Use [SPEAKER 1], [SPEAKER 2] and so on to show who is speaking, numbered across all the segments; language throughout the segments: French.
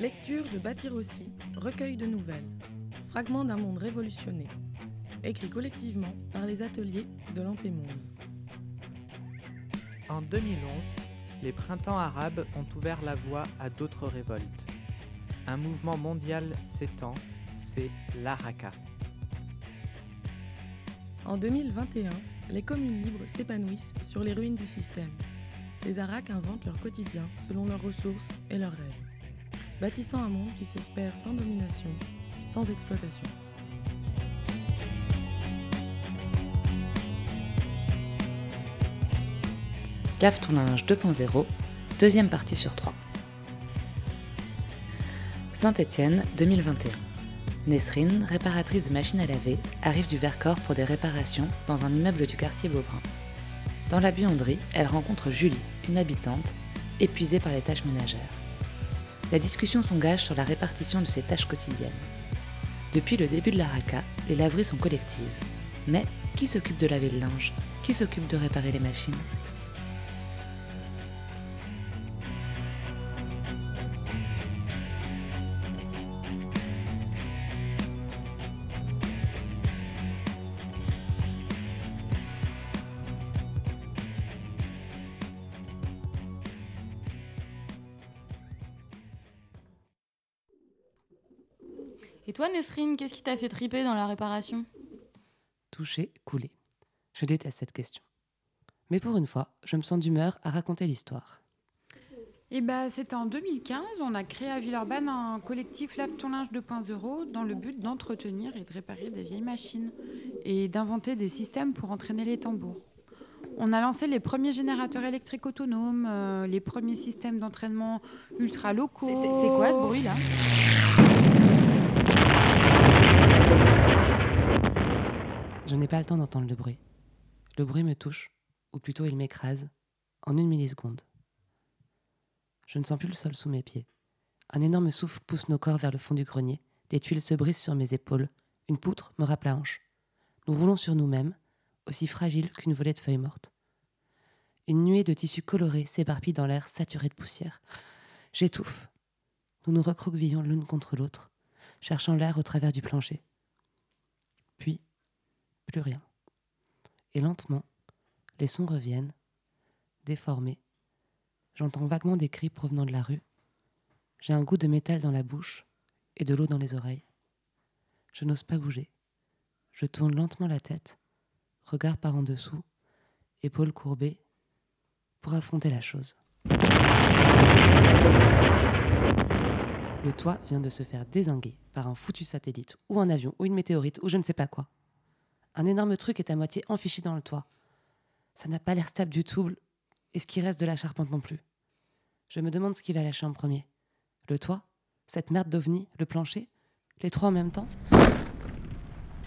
[SPEAKER 1] Lecture de Bâtir aussi, recueil de nouvelles, fragments d'un monde révolutionné, écrit collectivement par les ateliers de l'Antémonde.
[SPEAKER 2] En 2011, les printemps arabes ont ouvert la voie à d'autres révoltes. Un mouvement mondial s'étend, c'est l'Araka.
[SPEAKER 1] En 2021, les communes libres s'épanouissent sur les ruines du système. Les Arak inventent leur quotidien selon leurs ressources et leurs rêves bâtissant un monde qui s'espère sans domination, sans exploitation.
[SPEAKER 3] Lave ton linge 2.0, deuxième partie sur 3. Saint-Étienne, 2021. Nesrine, réparatrice de machines à laver, arrive du Vercors pour des réparations dans un immeuble du quartier Beaubrun. Dans la buanderie, elle rencontre Julie, une habitante, épuisée par les tâches ménagères la discussion s'engage sur la répartition de ces tâches quotidiennes. Depuis le début de la RACA, les laveries sont collectives. Mais qui s'occupe de laver le linge? Qui s'occupe de réparer les machines?
[SPEAKER 4] Et toi, Nesrine, qu'est-ce qui t'a fait triper dans la réparation?
[SPEAKER 5] Toucher, couler. Je déteste cette question. Mais pour une fois, je me sens d'humeur à raconter l'histoire.
[SPEAKER 6] Eh ben, c'était en 2015, on a créé à Villeurbanne un collectif Lave ton linge 2.0 dans le but d'entretenir et de réparer des vieilles machines et d'inventer des systèmes pour entraîner les tambours. On a lancé les premiers générateurs électriques autonomes, euh, les premiers systèmes d'entraînement ultra locaux.
[SPEAKER 4] C'est quoi ce bruit là?
[SPEAKER 5] Je n'ai pas le temps d'entendre le bruit. Le bruit me touche, ou plutôt il m'écrase, en une milliseconde. Je ne sens plus le sol sous mes pieds. Un énorme souffle pousse nos corps vers le fond du grenier, des tuiles se brisent sur mes épaules, une poutre me râpe la hanche. Nous roulons sur nous-mêmes, aussi fragiles qu'une volée de feuilles mortes. Une nuée de tissus colorés s'éparpille dans l'air saturé de poussière. J'étouffe. Nous nous recroquevillons l'une contre l'autre, cherchant l'air au travers du plancher. Puis, plus rien. Et lentement, les sons reviennent, déformés. J'entends vaguement des cris provenant de la rue. J'ai un goût de métal dans la bouche et de l'eau dans les oreilles. Je n'ose pas bouger. Je tourne lentement la tête, regard par en dessous, épaules courbées, pour affronter la chose. Le toit vient de se faire désinguer par un foutu satellite, ou un avion, ou une météorite, ou je ne sais pas quoi. Un énorme truc est à moitié enfiché dans le toit. Ça n'a pas l'air stable du tout, et ce qui reste de la charpente non plus. Je me demande ce qui va lâcher en premier. Le toit Cette merde d'ovni Le plancher Les trois en même temps?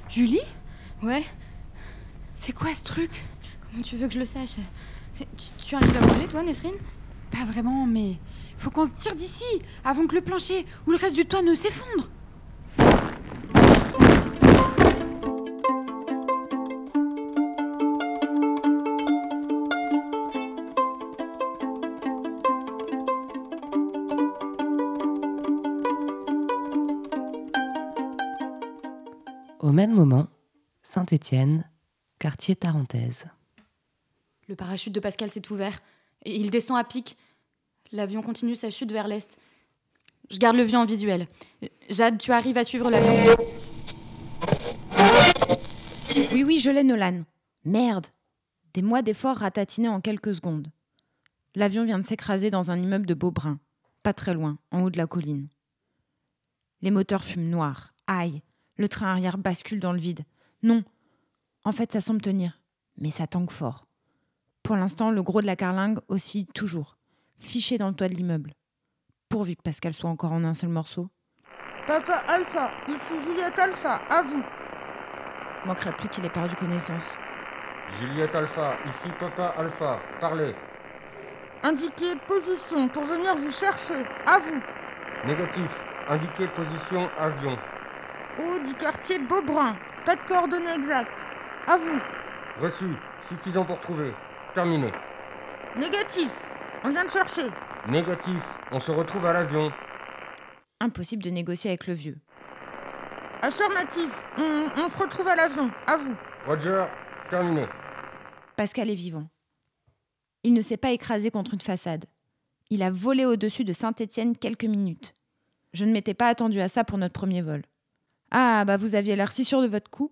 [SPEAKER 6] Julie?
[SPEAKER 4] Ouais
[SPEAKER 6] C'est quoi ce truc?
[SPEAKER 4] Comment tu veux que je le sache? Tu, tu arrives à bouger, toi, Nesrine?
[SPEAKER 6] Pas vraiment, mais faut qu'on se tire d'ici avant que le plancher ou le reste du toit ne s'effondre.
[SPEAKER 5] Au même moment, Saint-Étienne, quartier Tarentaise.
[SPEAKER 4] Le parachute de Pascal s'est ouvert et il descend à pic. L'avion continue sa chute vers l'est. Je garde le vieux en visuel. Jade, tu arrives à suivre l'avion
[SPEAKER 7] Oui, oui, je l'ai, Nolan. Merde Des mois d'efforts ratatinés en quelques secondes. L'avion vient de s'écraser dans un immeuble de Beaubrun, pas très loin, en haut de la colline. Les moteurs fument noir. Aïe Le train arrière bascule dans le vide. Non En fait, ça semble tenir. Mais ça tangue fort. Pour l'instant, le gros de la carlingue oscille toujours, fiché dans le toit de l'immeuble. Pourvu que Pascal soit encore en un seul morceau.
[SPEAKER 8] Papa Alpha, ici Juliette Alpha, à vous.
[SPEAKER 7] Manquerait plus qu'il ait perdu connaissance.
[SPEAKER 9] Juliette Alpha, ici Papa Alpha, parlez.
[SPEAKER 8] Indiquez position pour venir vous chercher, à vous.
[SPEAKER 9] Négatif, indiquez position avion.
[SPEAKER 8] Haut du quartier Beaubrun, pas de coordonnées exactes. À vous.
[SPEAKER 9] Reçu, suffisant pour trouver. Terminé.
[SPEAKER 8] Négatif, on vient de chercher.
[SPEAKER 9] Négatif, on se retrouve à l'avion.
[SPEAKER 7] Impossible de négocier avec le vieux.
[SPEAKER 8] Affirmatif. On, on se retrouve à l'avion. À vous.
[SPEAKER 9] Roger, terminé.
[SPEAKER 7] Pascal est vivant. Il ne s'est pas écrasé contre une façade. Il a volé au-dessus de Saint-Étienne quelques minutes. Je ne m'étais pas attendu à ça pour notre premier vol. Ah, bah vous aviez l'air si sûr de votre coup.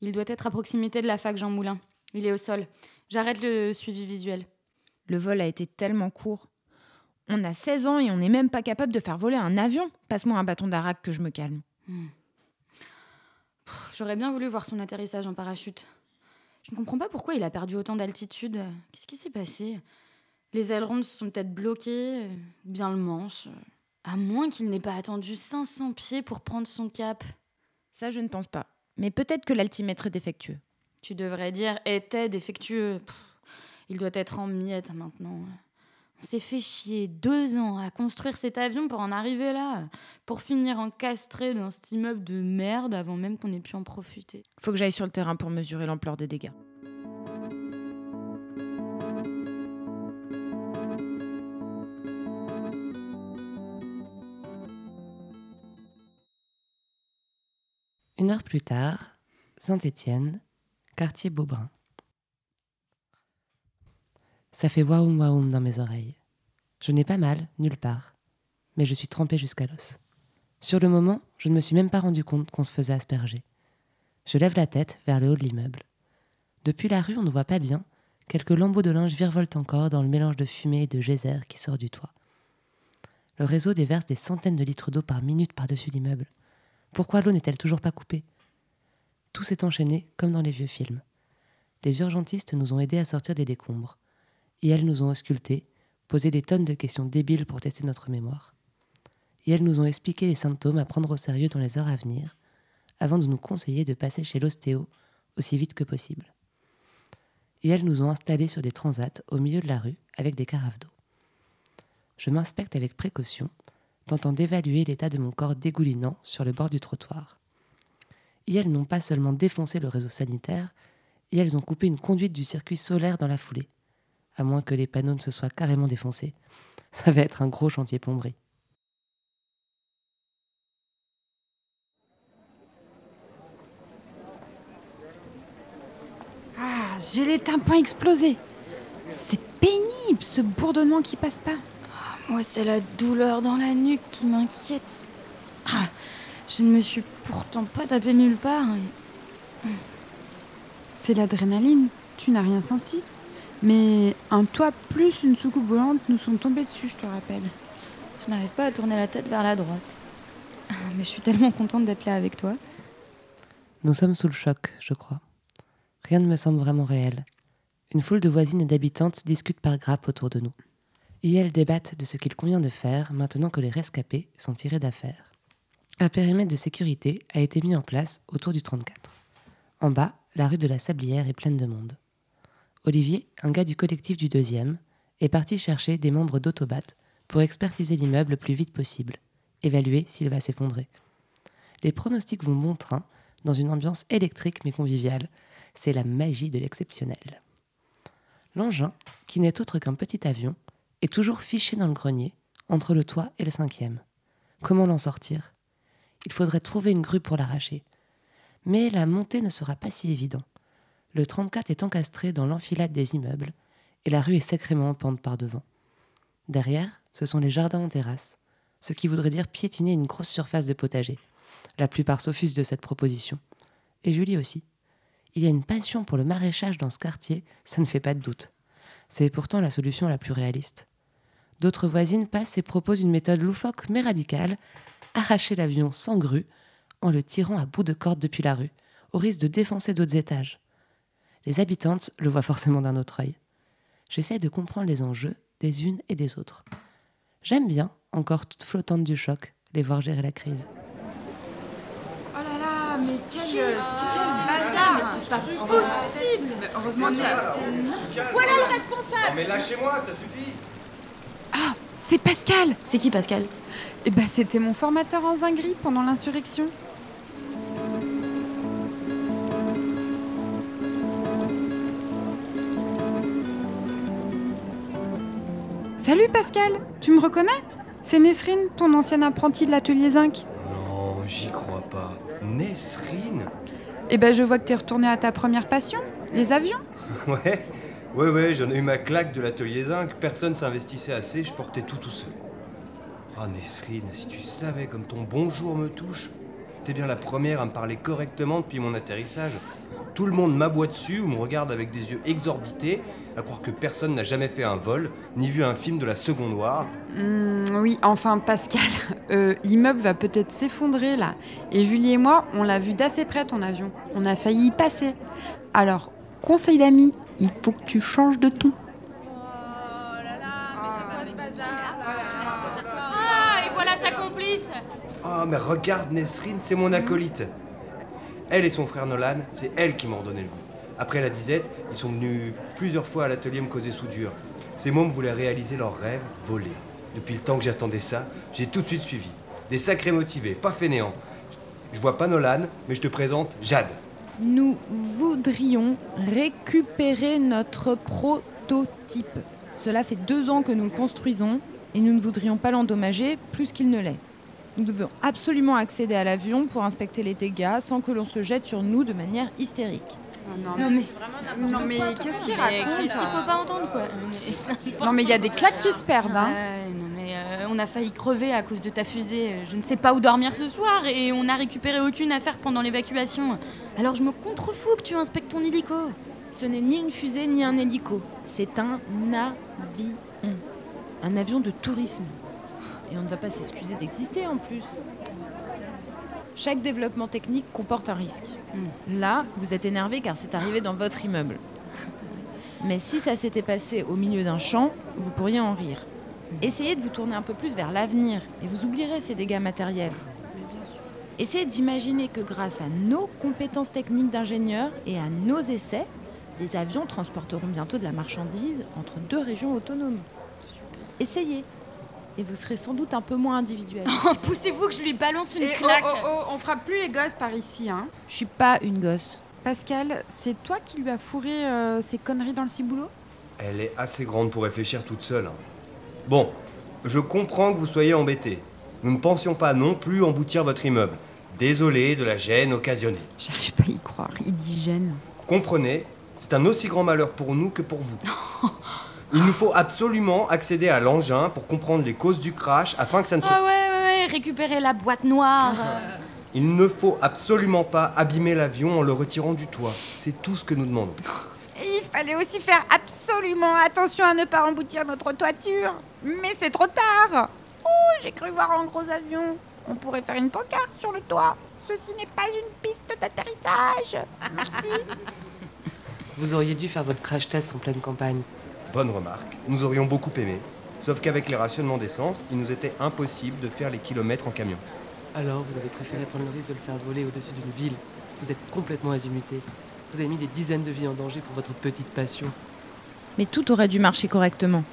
[SPEAKER 4] Il doit être à proximité de la fac Jean Moulin. Il est au sol. J'arrête le suivi visuel.
[SPEAKER 7] Le vol a été tellement court. On a 16 ans et on n'est même pas capable de faire voler un avion. Passe-moi un bâton d'arac que je me calme.
[SPEAKER 4] Hmm. J'aurais bien voulu voir son atterrissage en parachute. Je ne comprends pas pourquoi il a perdu autant d'altitude. Qu'est-ce qui s'est passé? Les ailerons se sont peut-être bloqués, ou bien le manche. À moins qu'il n'ait pas attendu 500 pieds pour prendre son cap.
[SPEAKER 7] Ça, je ne pense pas. Mais peut-être que l'altimètre est défectueux.
[SPEAKER 4] Tu devrais dire était défectueux. Pff, il doit être en miettes maintenant. On s'est fait chier deux ans à construire cet avion pour en arriver là, pour finir encastré dans cet immeuble de merde avant même qu'on ait pu en profiter.
[SPEAKER 7] Faut que j'aille sur le terrain pour mesurer l'ampleur des dégâts.
[SPEAKER 5] Une heure plus tard, Saint-Étienne, quartier Beaubrun. Ça fait waoum waoum dans mes oreilles. Je n'ai pas mal, nulle part, mais je suis trempée jusqu'à l'os. Sur le moment, je ne me suis même pas rendu compte qu'on se faisait asperger. Je lève la tête vers le haut de l'immeuble. Depuis la rue, on ne voit pas bien. Quelques lambeaux de linge virevoltent encore dans le mélange de fumée et de geyser qui sort du toit. Le réseau déverse des centaines de litres d'eau par minute par-dessus l'immeuble. Pourquoi l'eau n'est-elle toujours pas coupée? Tout s'est enchaîné comme dans les vieux films. Les urgentistes nous ont aidés à sortir des décombres. Et elles nous ont auscultés, posé des tonnes de questions débiles pour tester notre mémoire. Et elles nous ont expliqué les symptômes à prendre au sérieux dans les heures à venir, avant de nous conseiller de passer chez l'ostéo aussi vite que possible. Et elles nous ont installés sur des transats au milieu de la rue avec des carafes d'eau. Je m'inspecte avec précaution, tentant d'évaluer l'état de mon corps dégoulinant sur le bord du trottoir. Et elles n'ont pas seulement défoncé le réseau sanitaire, et elles ont coupé une conduite du circuit solaire dans la foulée, à moins que les panneaux ne se soient carrément défoncés. Ça va être un gros chantier plomberie.
[SPEAKER 6] Ah, j'ai les tympans explosés. C'est pénible ce bourdonnement qui passe pas.
[SPEAKER 4] Moi, c'est la douleur dans la nuque qui m'inquiète. Ah, je ne me suis pourtant pas tapé nulle part. et-
[SPEAKER 6] C'est l'adrénaline, tu n'as rien senti. Mais un toit plus une soucoupe volante nous sont tombés dessus, je te rappelle.
[SPEAKER 4] Je n'arrive pas à tourner la tête vers la droite. Ah, Mais je suis tellement contente d'être là avec toi.
[SPEAKER 5] Nous sommes sous le choc, je crois. Rien ne me semble vraiment réel. Une foule de voisines et d'habitantes discutent par grappes autour de nous. Et elles débattent de ce qu'il convient de faire maintenant que les rescapés sont tirés d'affaire. Un périmètre de sécurité a été mis en place autour du 34. En bas, la rue de la Sablière est pleine de monde. Olivier, un gars du collectif du deuxième, est parti chercher des membres d'Autobat pour expertiser l'immeuble le plus vite possible, évaluer s'il va s'effondrer. Les pronostics vont bon train dans une ambiance électrique mais conviviale. C'est la magie de l'exceptionnel. L'engin, qui n'est autre qu'un petit avion, est toujours fiché dans le grenier, entre le toit et le cinquième. Comment l'en sortir? Il faudrait trouver une grue pour l'arracher. Mais la montée ne sera pas si évident. Le 34 est encastré dans l'enfilade des immeubles et la rue est sacrément en pente par devant. Derrière, ce sont les jardins en terrasse, ce qui voudrait dire piétiner une grosse surface de potager. La plupart s'offusent de cette proposition. Et Julie aussi. Il y a une passion pour le maraîchage dans ce quartier, ça ne fait pas de doute. C'est pourtant la solution la plus réaliste. D'autres voisines passent et proposent une méthode loufoque mais radicale, arracher l'avion sans grue en le tirant à bout de corde depuis la rue, au risque de défoncer d'autres étages. Les habitantes le voient forcément d'un autre œil. J'essaie de comprendre les enjeux des unes et des autres. J'aime bien, encore toutes flottantes du choc, les voir gérer la crise.
[SPEAKER 6] Oh là là, mais quel, quel
[SPEAKER 4] bazar C'est pas possible
[SPEAKER 6] Mais heureusement qu'il y a...
[SPEAKER 8] Voilà le responsable
[SPEAKER 9] mais lâchez-moi, ça suffit
[SPEAKER 6] Ah, c'est Pascal
[SPEAKER 4] C'est qui Pascal?
[SPEAKER 6] Eh ben, c'était mon formateur en zinguerie pendant l'insurrection. Salut Pascal, tu me reconnais? C'est Nesrine, ton ancienne apprentie de l'atelier Zinc
[SPEAKER 10] Non, j'y crois pas. Nesrine?
[SPEAKER 6] Eh ben, je vois que t'es retournée à ta première passion, les avions.
[SPEAKER 10] Ouais, ouais, ouais, j'en ai eu ma claque de l'atelier zinc. Personne s'investissait assez, je portais tout tout seul. Ah, Nesrine, si tu savais comme ton bonjour me touche. T'es bien la première à me parler correctement depuis mon atterrissage. Tout le monde m'aboie dessus ou me regarde avec des yeux exorbités, à croire que personne n'a jamais fait un vol, ni vu un film de la Seconde War.
[SPEAKER 6] Hmm, oui, enfin, Pascal, euh, l'immeuble va peut-être s'effondrer là. Et Julie et moi, on l'a vu d'assez près ton avion. On a failli y passer. Alors, conseil d'amis, il faut que tu changes de ton.
[SPEAKER 4] Ah, et voilà sa complice
[SPEAKER 10] Ah, mais regarde Nesrine, c'est mon acolyte. Elle et son frère Nolan, c'est elle qui m'ont donné le goût. Après la disette, ils sont venus plusieurs fois à l'atelier me causer soudure. Ces mômes voulaient réaliser leur rêve, voler. Depuis le temps que j'attendais ça, j'ai tout de suite suivi. Des sacrés motivés, pas fainéants. Je vois pas Nolan, mais je te présente Jade.
[SPEAKER 7] Nous voudrions récupérer notre prototype. Cela fait deux ans que nous le construisons et nous ne voudrions pas l'endommager plus qu'il ne l'est. Nous devons absolument accéder à l'avion pour inspecter les dégâts sans que l'on se jette sur nous de manière hystérique.
[SPEAKER 6] non, mais, non, mais qu'est-ce qu'il raconte
[SPEAKER 4] Qu'est-ce qu'il faut pas entendre, quoi
[SPEAKER 6] Non, mais il y a des claques qui se perdent, hein.
[SPEAKER 4] Ouais, non, mais euh, on a failli crever à cause de ta fusée. Je ne sais pas où dormir ce soir et on n'a récupéré aucune affaire pendant l'évacuation. Alors je me contrefous que tu inspectes ton hélico.
[SPEAKER 7] Ce n'est ni une fusée ni un hélico. C'est un avion. Un avion de tourisme. Et on ne va pas s'excuser d'exister en plus. Chaque développement technique comporte un risque. Là, vous êtes énervé car c'est arrivé dans votre immeuble. Mais si ça s'était passé au milieu d'un champ, vous pourriez en rire. Essayez de vous tourner un peu plus vers l'avenir et vous oublierez ces dégâts matériels. Essayez d'imaginer que grâce à nos compétences techniques d'ingénieurs et à nos essais, des avions transporteront bientôt de la marchandise entre deux régions autonomes. Essayez. Et vous serez sans doute un peu moins individuel.
[SPEAKER 4] Oh, Poussez-vous que je lui balance une
[SPEAKER 6] Et oh,
[SPEAKER 4] claque.
[SPEAKER 6] oh, oh, on fera plus les gosses par ici, hein.
[SPEAKER 7] Je suis pas une gosse.
[SPEAKER 6] Pascal, c'est toi qui lui as fourré euh, ces conneries dans le ciboulot?
[SPEAKER 10] Elle est assez grande pour réfléchir toute seule. hein. Bon, je comprends que vous soyez embêtés. Nous ne pensions pas non plus emboutir votre immeuble. Désolé de la gêne occasionnée.
[SPEAKER 6] J'arrive pas à y croire, indigène.
[SPEAKER 10] Comprenez, c'est un aussi grand malheur pour nous que pour vous. Il nous faut absolument accéder à l'engin pour comprendre les causes du crash afin que ça ne se...
[SPEAKER 4] Ah ouais, ouais, ouais, récupérer la boîte noire.
[SPEAKER 10] Il ne faut absolument pas abîmer l'avion en le retirant du toit. C'est tout ce que nous demandons.
[SPEAKER 8] Il fallait aussi faire absolument attention à ne pas emboutir notre toiture. Mais c'est trop tard. Oh, j'ai cru voir un gros avion. On pourrait faire une pancarte sur le toit. Ceci n'est pas une piste d'atterrissage. Merci.
[SPEAKER 5] Vous auriez dû faire votre crash test en pleine campagne.
[SPEAKER 10] Bonne remarque. Nous aurions beaucoup aimé. Sauf qu'avec les rationnements d'essence, il nous était impossible de faire les kilomètres en camion.
[SPEAKER 5] Alors, vous avez préféré prendre le risque de le faire voler au-dessus d'une ville. Vous êtes complètement azimuté. Vous avez mis des dizaines de vies en danger pour votre petite passion.
[SPEAKER 7] Mais tout aurait dû marcher correctement.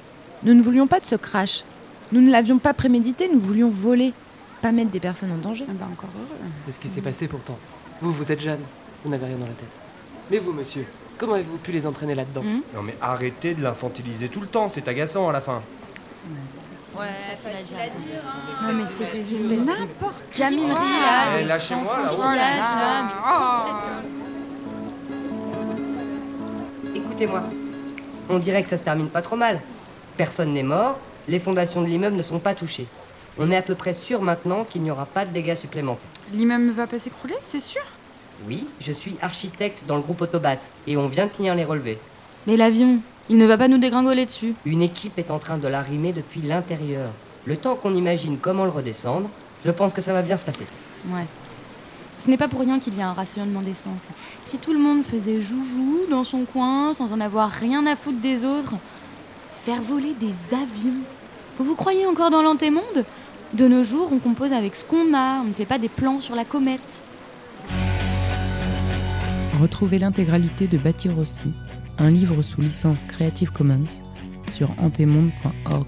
[SPEAKER 7] Nous ne voulions pas de ce crash. Nous ne l'avions pas prémédité, nous voulions voler. Pas mettre des personnes en danger.
[SPEAKER 6] Ah bah encore heureux.
[SPEAKER 5] C'est ce qui s'est passé pourtant. Vous, vous êtes jeune. Vous n'avez rien dans la tête. Mais vous, monsieur, comment avez-vous pu les entraîner là-dedans
[SPEAKER 4] Hmm
[SPEAKER 10] Non mais arrêtez de l'infantiliser tout le temps, c'est agaçant à la fin.
[SPEAKER 4] Ouais, facile à dire. Non, mais c'est des
[SPEAKER 6] C'est
[SPEAKER 4] espèces de
[SPEAKER 6] n'importe
[SPEAKER 4] gamineries
[SPEAKER 6] quoi.
[SPEAKER 4] là.
[SPEAKER 10] Lâchez-moi, là-haut.
[SPEAKER 4] enfantillages, là, mais
[SPEAKER 11] Écoutez-moi, on dirait que ça se termine pas trop mal. Personne n'est mort, les fondations de l'immeuble ne sont pas touchées. On est à peu près sûr maintenant qu'il n'y aura pas de dégâts supplémentaires.
[SPEAKER 6] L'immeuble va pas s'écrouler, c'est sûr?
[SPEAKER 11] Oui, je suis architecte dans le groupe Autobat et on vient de finir les relevés.
[SPEAKER 4] Mais l'avion, il ne va pas nous dégringoler dessus.
[SPEAKER 11] Une équipe est en train de l'arrimer depuis l'intérieur. Le temps qu'on imagine comment le redescendre, je pense que ça va bien se passer.
[SPEAKER 4] Ouais. Ce n'est pas pour rien qu'il y a un rationnement d'essence. Si tout le monde faisait joujou dans son coin, sans en avoir rien à foutre des autres, faire voler des avions. Vous vous croyez encore dans l'antémonde De nos jours, on compose avec ce qu'on a, on ne fait pas des plans sur la comète.
[SPEAKER 1] Retrouvez l'intégralité de Bâtir aussi, un livre sous licence Creative Commons, sur antemonde.org.